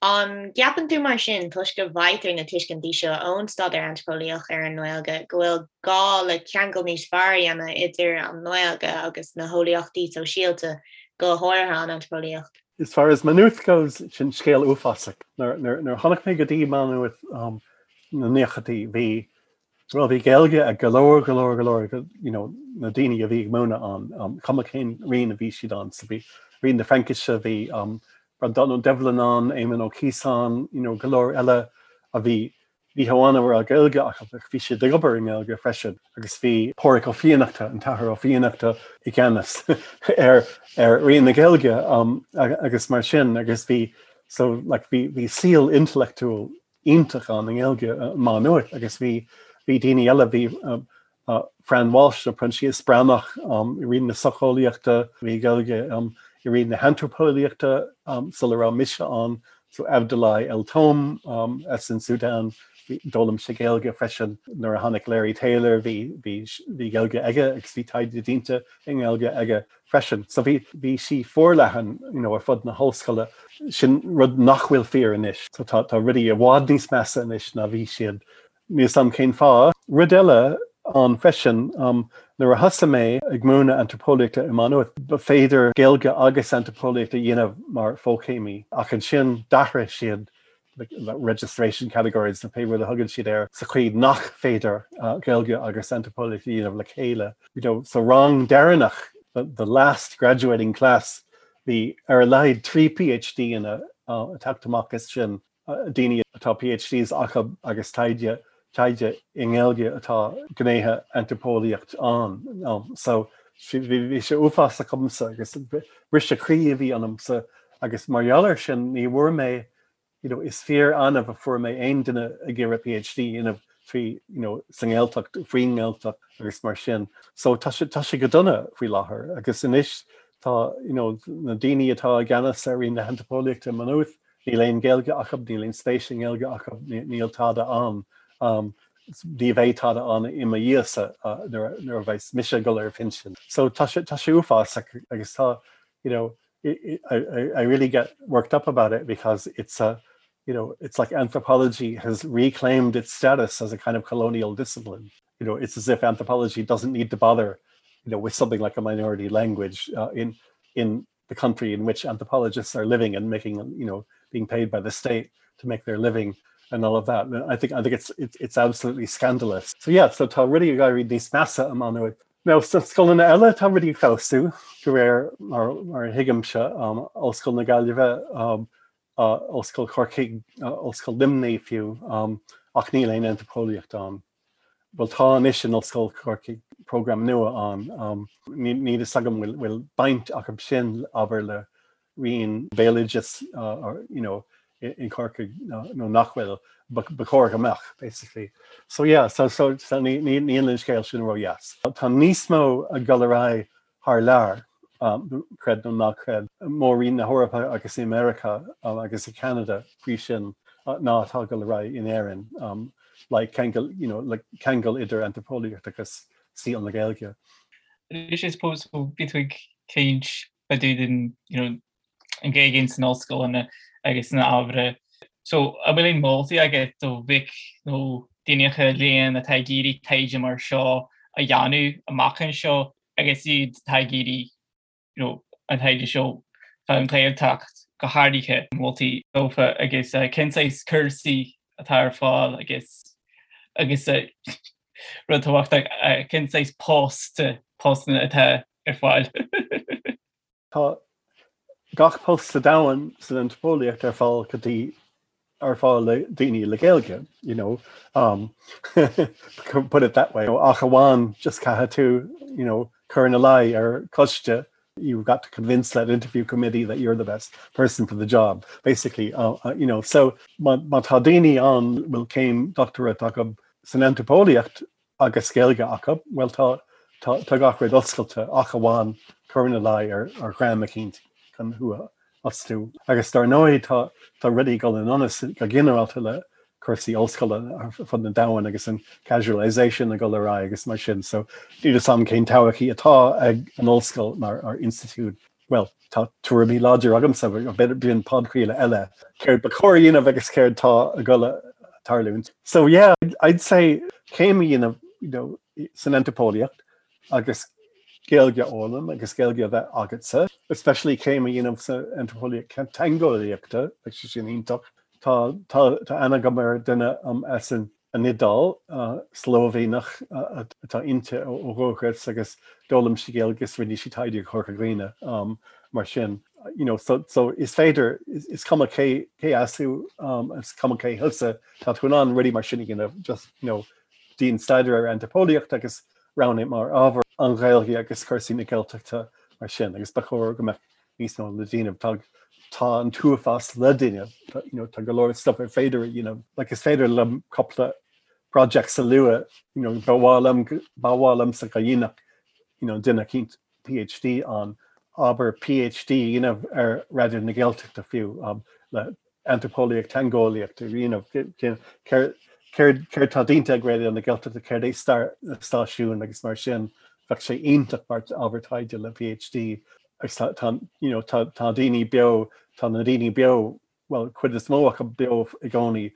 Um, Gapan tú mar sin tuis go bhaitir na tuiscin dí seo ónstad ar antpóíoch ar an nuilga, gohfuil gá le ceangal níos farí anna idir an nuilga agus na hóíochttaí ó síalta go háirtha an antpóíocht. Is far as manút goes sin scéal ufaach nar honnig mé gotí manú um, na nechatí bhí Well hí geilge a galoir galoir galoir you know, na daine a bhí móna an um, chumachéin rion a bhí siad an sa bhí rion na Frankise bhí um, bra don deflanán éman ó cíán galóir eile a bhí hí haánahar a geilge ach bhí sé dobar in meilge freisin agus bhí póric ó fianachta an tahar ó fianachta i gceannas ar [LAUGHS] ar rion na geilge agus mar sin agus bhí so bhí síl intellectual intach an an geilge má nuir agus bhí hí daine eile bhí um, uh, Fran Walsh a prin si sprenach um, i ri na socholaíochtta bhí goige um, i ri na hantropóíochtta sul ra mis so Abdullah El Tom as in Sudan dólam sé géalge freisin nar a Larry Taylor hí gelge aige agus hí taide dínta ingelge aige freisin. So bhí hí si fórlechan ar fud na hoscoile sin rud nachhfuil fear inis. So tá ridí a bhád níos measa inis na bhí siad níos sam céim fá. Ridelle on fesin um, nuair a hasa mé ag múna antropólicta i manú agus mar fóchéimi ach an sin dare registration categories na a hugann siad ar sa chuid nach féidir uh, agus antropólicta dhéanamh le. You know, so rang deannach the, the last graduating class the ar leid trí PhD in a uh, sin uh, daine atá PhDs acha agus teide ingéilge atá gnéthe antropóíocht an um, so hí sé ufa a chumsa agus bristerí a bhí anm sa agus marhealir sin ní bhfuair mé you know, is fear anmh a fu mé ein duine a ggé a PhD inmh trí sangéltacht faoingelach agus mar sin. So tá sé go donna fao láthair agus inis tá na daine atá ganas a ri na hentapóliaachta manúth ní leon géalge achab ní líon spéising élge achab níltáda an. Um, dí bhétáda an ima díasa nar finsin. So tá sé uá agus tá you know, I, I really get worked up about it because it's a you know it's like anthropology has reclaimed its status as a kind of colonial discipline you know it's as if anthropology doesn't need to bother you know with something like a minority language uh, in in the country in which anthropologists are living and making you know being paid by the state to make their living and all of that. And I think I think it's it's, absolutely scandalous. So yeah so tá really guy read these massa among No sscoil na eile tá ruí féú go réir mar hiigeimse óscoil na gaiileh óscoil chorcé óscoil limnaí fiú ach ní léon antipóíocht an. Tá is sin óscoil chorci program nua an ní is sagam bhfuil baint ach sin aber le rion béiges in chorca nó nachhfuil becóir goach basically. So yeah, so so níon scéil sin ro yes. Tá níosmó a galrá haar lear cred nó nachcred mórí na Horpa agus i America um, agus i Canada sin nátá go ra in éan um, le kegel you know, like kegel idir antropóliacht agus sí an na gailge. Is sé suppose bitwig cage a dú den an gégin san osscoil agus na ábre So a bhfuil mótaí aige do bhic nó dainecha léon a taigéirí taide mar seo a dheanú amachchan seo agus iad taigéirí an taide seo an léirtacht go háirithe mótaí ófa agus eh, cinsáiscursaí atá ar fáil agus agus eh, [LAUGHS] ruhacht eh, cinsáis post postna atá ar fáil. [LAUGHS] Tá gach post a dahan san antpóliacht ar fáil gotí ar fá le daine le géilge you know um [LAUGHS] put it that way. Ach aháin just cathe tú you know current a lie ar you've got to convince that interview committee that you're the best person for the job basically uh, uh, you know. So ma tadini an will came doctorate agam san scéilge acab well tá tá gachrid oscailte achaháin current ar ar gram McKeint kan hua asú. agus tar nóid tá rudí go an anas go ginálta le chusaí óscoile fan na dahan agus an casualization a go lerá agus mar sin, so dú sam cén tahaí atá ag an óscoil mar ar institút. Well tá tuaí láidir agam sa a bit bíon padcríile eile. Ceir ba choíanamh agus céir tá a goile tarlún. So yeah, I'd say céimi in a you know, san antipóliacht agus géalge ólam agus géalge bheith agatsa, especially céime dionanam sa anthropólia tangóíochtta ag sin ítach tá ana go mar duine am esan a nidal slóhhéach atá inte óróchas agus dólam si géalgus rinne si taidir chorcha gréine um, mar sin. You know, so, so is féidir is, kam cé asú um, is kam cé hulsa tá chun an ridí mar sinnig just you know, dín staidir ar antipóliacht agus ran mar ábhar an réilhí agus chusaí na geilteachta mar sin agus ba chóir go níos nó le dtíanamh tag tá an túfas le duine tá go leir stop ar féidir le is féidir le coppla project sa lua bhálum bhálum sa dhéach duine cinint PhD an aber PhD inmh ar raidir na geilteachta fiú le antropóliaach tangóliaach ceir tá dínta gréide an na geilta a ceir é star stáisiún agus mar sin fe sé intach part abertaide le PhD tá daoine be tá na daoine be well chud is mó a be i gáí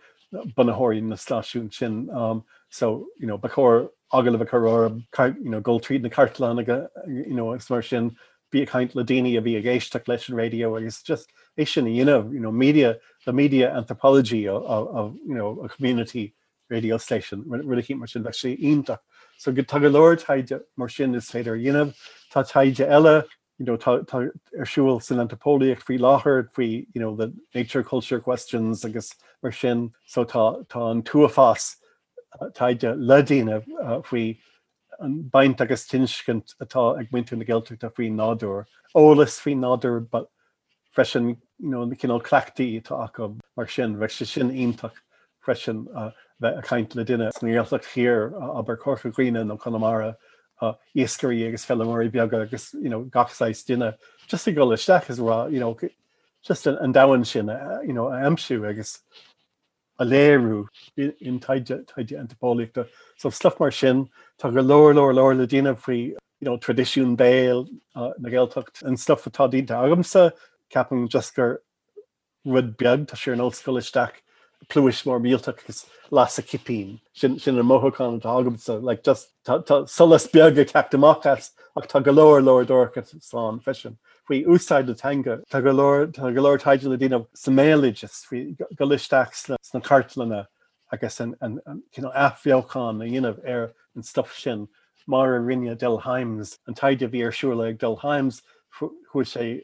bunathirí na stáisiún sin um, so you know, ba chóir agah a chu you know, gold tríd na cartlan you know, mar sin bí a kaint le daine a bhí a géisteach leis an radio agus just é sin you know, you know, media the media anthropology of, of you know, a community radio station. Ri mar sin le sé intach so go tag Lord taide mar sin is féidir dionmh tá taide eile arsúil san antropóliaach fao láthair fao the nature culture questions agus mar sin so tá tá an tuafás uh, taide ledíine uh, faoi an baint agus tinscint atá ag muintú na geilteach a faoi nádú ólas fao but freisin na cin clachtaí tá acha mar sin bhe se sin ionach freisin uh, bheith a caiint le duine sníocht chéir aber chocha gwine nó Conamara íscarí agus fellmorí beag agus gachsáis duine. Just go leisteach is rá just an dahan sin amsú agus a léirú in taide antipóíachta so sluff mar sin tá go leir leir leir le díanamh faoi tradiisiún béil na ggéiltocht an stuff atá dínta agamsa ceapan just gur rud beag tá sé an óscoileisteach pluis mór míltagus las a kipín sin sin an mochaán agamsa like just solas beag a ceachtamachchas ach tá go leir dorcha slán fesin. Fui úsáid le tanga Tá go leir taide le dína saméiges go listeach na cartlanna agus afheáán a dionmh ar an stuff sin mar a rinne Dell Hymes an taide bhí ar siúla ag Dell Hymes chu sé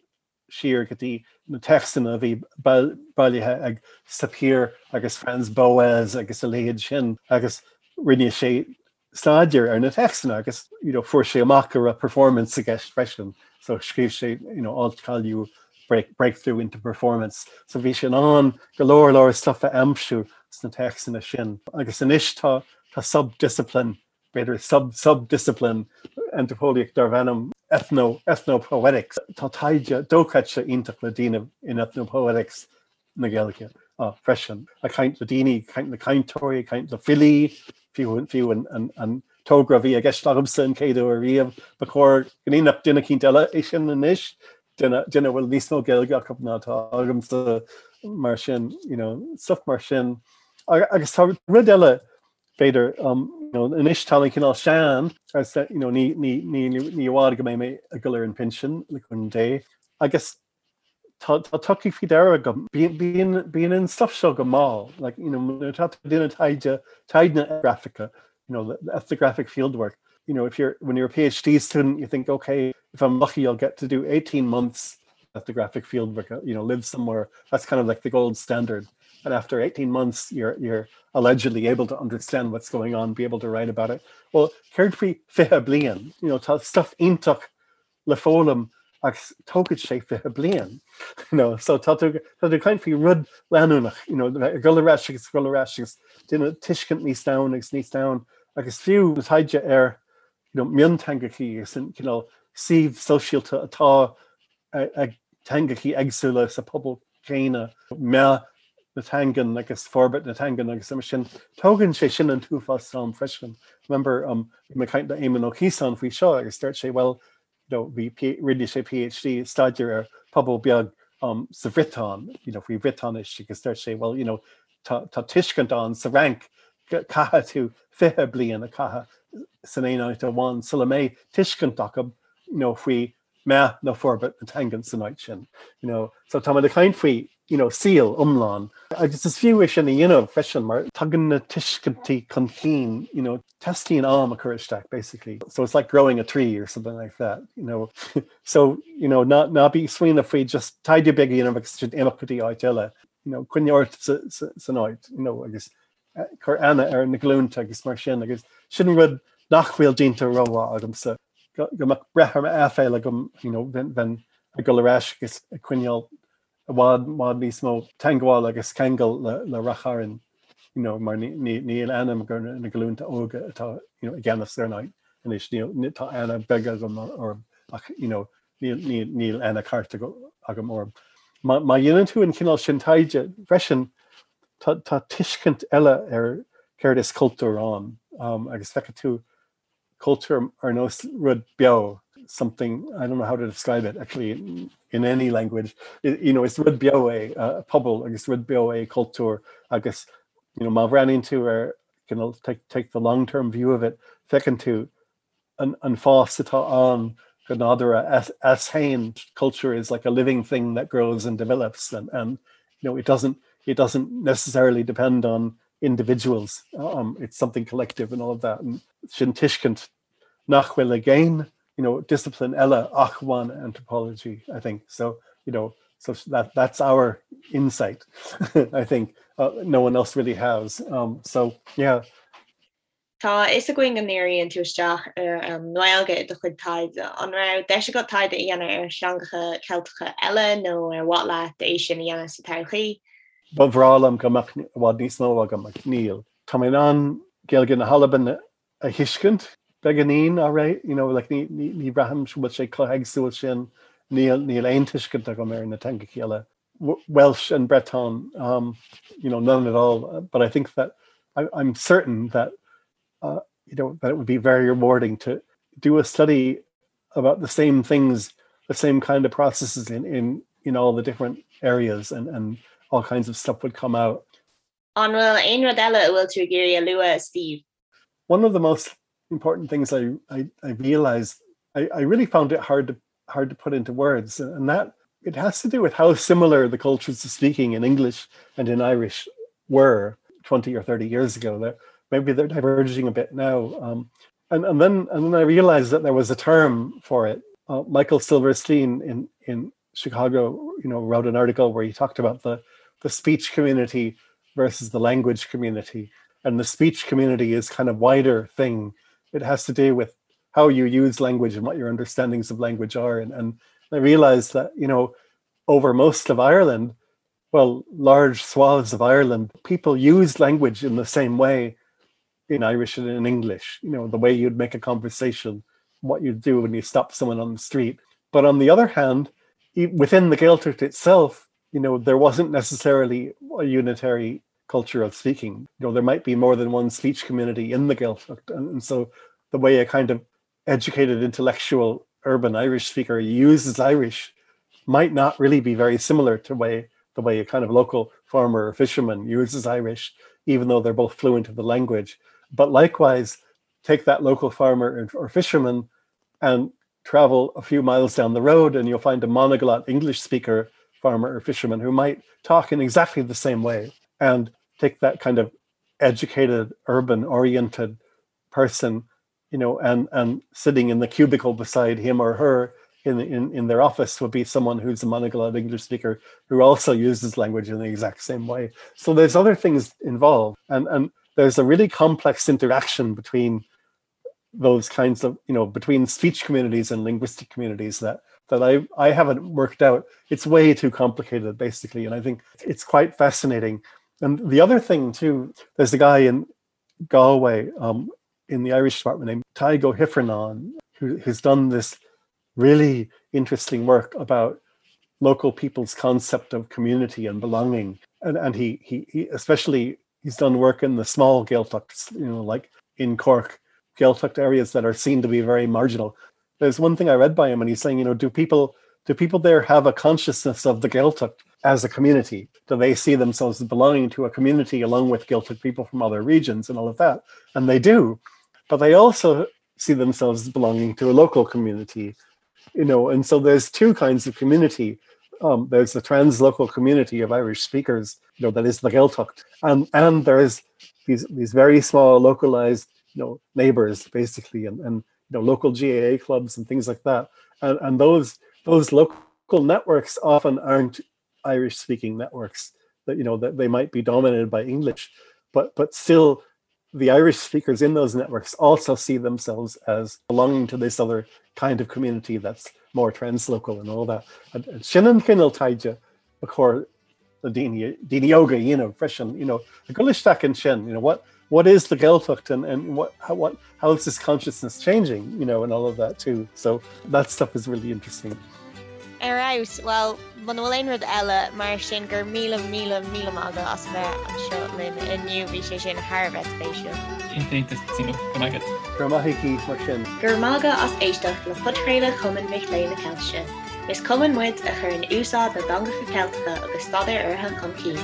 siir gotí na textan a bhí bailithe ag Sapir agus Franz Boas agus aléad sin agus rinne sé staidir ar na textan agus you know, fuair sé amach a performance a gist freisin. So scríb sé altcalú break breakthrough into performance. So bhí sin an go leir stuff a amsú na textan a sin. Agus in istá tá subdiscipline beidir sub subdiscipline antropóliaach dar venom ethno ethnopoetics. Intach le díanamh in ethnopoetics. Na geige á freisin a kaint le daine kaint na caiintóirí kaint le filí fiú fiú an tógra bhí a gceistlagmsa an céadú a riamh ba chóir gníach duna cin eile é sin na níis duna bhfuil níos nó geilge go nátá agamsa mar sin stuff mar sin agus tá ru eile féidir in istáling cinál sean níhád go mé mé a goir an pension le chun dé agus tá tuí fi de go bíon in stuff seo go má duna taide taidna grafica ethnographic fieldwork. You know if you're when you're a PhD student you think okay if I'm lucky I'll get to do 18 months ethnographic fieldwork you know live somewhere. That's kind of like the gold standard and after 18 months you're you're allegedly able to understand what's going on be able to write about it. Well Currently fi blian you know stuff intuch le fólum agus tógad you know so kaint fi rud leúnach you know go ragus go ragus dinne tiiscint níos down agus níos down agus fiú na taide ar miontangaí san sih socialta atá ag tangaí agsúla sa pobl chéine me na tangan agus forbet na tangan agus sin tógann sé sin an túfá sam freisin. Remember um, me kaint éman ó híán fao seo start sé well hí ri sé PhD staidir ar pobl beag um, sa you know, if we fao Británis agus start sé well you know, tá tuiscant an sa rank cathe tú fithe a cathe san éáid a bháin sula mé tuiscintach faoi me nó forbet an tangan sanid sin. You know, so tá a chain faoi síl umláán. agus is fiú sin na dionmh fesin mar tugan na tuiscintí chun know, testíon am a chuisteach basically. So it's like growing a tree or something like that. You know? [LAUGHS] so you know, ná bí swinoine faoi just taidir be agus imachchutí áile. You know, cuineort san áid you know, agus uh, chur anna ar na glúnta agus mar sin agus sin rud nachhfuil dínta roiá agam sa go brethar eféile gom ben a go leéis agus a cuineal bhád mád níos mó teháil agus kegel le racharin mar níl anam gur na glúnta óga atá gceannas arnaid an is tá anna bega gom or níl anna carta agam orm. Ma dhéanaan tú an cinál sin taide freisin Tá tiiscint eile ar ceir is cultúr an um, agus fecha tú culture ar nó rud be something I don't know how to describe it actually in, in any language. It, you know it's rud be uh, pobl agus rud culture. I guess you know má ran into ar can take, take the long-term view of it. Fecin to an, an fás atá an as, as hain culture is like a living thing that grows and develops and, and you know it doesn't it doesn't necessarily depend on individuals. Um, it's something collective and all of that. And sin tiiskent nachhfuil again you know discipline ella achwan anthropology I think. So you know so that that's our insight [LAUGHS] I think uh, no one else really has. Um, so yeah. Tá is a going an éiríonn túisteach ar an nuilge do chud taide an ra de go taide dhéana ar seangacha ceiltacha eile nó ar wat le é sin dhéana sa tachaí Bhrálam go bhád níos nó a go níl Tá an gealgin na Halban a hiiscint beganín a ré ní braham bud sé chluheagsú sin níl níl eintiiscint a go mé na tan chéile. Welsh and Breton, um, you know, none at all. But I think that I, I'm certain that uh, you know that it would be very rewarding to do a study about the same things, the same kind of processes in in in all the different areas, and and all kinds of stuff would come out. Anfuil ein rodella bhfuil tú géirí a lua Steve. One of the most important things I I, I realized I, I really found it hard to hard to put into words, and that it has to do with how similar the cultures of speaking in English and in Irish were 20 or 30 years ago. Maybe they're diverging a bit now. Um, and, and then and then I realized that there was a term for it. Uh, Michael Silverstein in in Chicago, you know, wrote an article where he talked about the the speech community versus the language community. And the speech community is kind of wider thing. It has to do with how you use language and what your understandings of language are. And, and I realized that, you know, over most of Ireland, well, large swaths of Ireland, people use language in the same way in Irish and in English, you know, the way you'd make a conversation, what you'd do when you stop someone on the street. But on the other hand, within the Gaeltacht itself, you know, there wasn't necessarily a unitary culture of speaking. You know, there might be more than one speech community in the Gaeltacht. And, so the way a kind of educated intellectual urban Irish speaker uses Irish might not really be very similar to way the way a kind of local farmer or fisherman uses Irish, even though they're both fluent in the language. But likewise, take that local farmer or fisherman and travel a few miles down the road and you'll find a monoglot English speaker farmer or fisherman who might talk in exactly the same way and take that kind of educated urban oriented person you know, and and sitting in the cubicle beside him or her in in, in their office would be someone who's a monoglot English speaker who also uses language in the exact same way. So there's other things involved, and and there's a really complex interaction between those kinds of you know between speech communities and linguistic communities that that I I haven't worked out. It's way too complicated, basically, and I think it's quite fascinating. And the other thing too, there's a guy in Galway um, in the Irish department named Tadhg Ó hIfearnáin, who, who's done this really interesting work about local people's concept of community and belonging. And, and he, he, he especially he's done work in the small Gaeltachts, you know, like in Cork, Gaeltacht areas that are seen to be very marginal. There's one thing I read by him, and he's saying, you know, do people do people there have a consciousness of the Gaeltacht as a community? Do they see themselves as belonging to a community along with Gaeltacht people from other regions and all of that? And they do but they also see themselves as belonging to a local community you know and so there's two kinds of community um, there's the translocal community of Irish speakers you know that is the Gaeltacht and and there's these these very small localized you know neighbors basically and, and you know local GAA clubs and things like that and, and those those local networks often aren't Irish speaking networks that you know that they might be dominated by English but but still the Irish speakers in those networks also see themselves as belonging to this other kind of community that's more translocal and all that. Sinan kinnal taide a chor yoga, you know, freshen, you know, the gulisteach and shin, you know, what what is the Gaeltacht and, and what how what how is this consciousness changing, you know, and all of that too. So that stuff is really interesting. Ar aus well man bhfuil éonrad eile mar sin gur mí mí mí aga as bheith an seo lin inniu bhí sé sin Harbheith spéisiú. Gur maithaí mar sin. Gur mága as éisteach le futréile chuman bheith léna ceise. Is cuman muid a chur an úsá de dangacha Celtacha agus staidir ortha chun cí.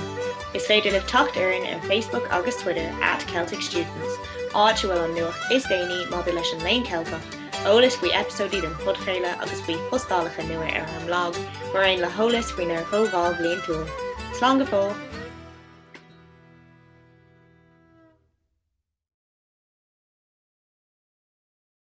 Is féidir le tucht ar Facebook agus Twitter at Celtic Students, áhfuil an nuach is déine má leis an leon Celtach Olalas bhui episodí an fudchéile agus bhí postálacha nua ar an blog, mar ein le holas faoin ar thóháil blion tú. Slá go fó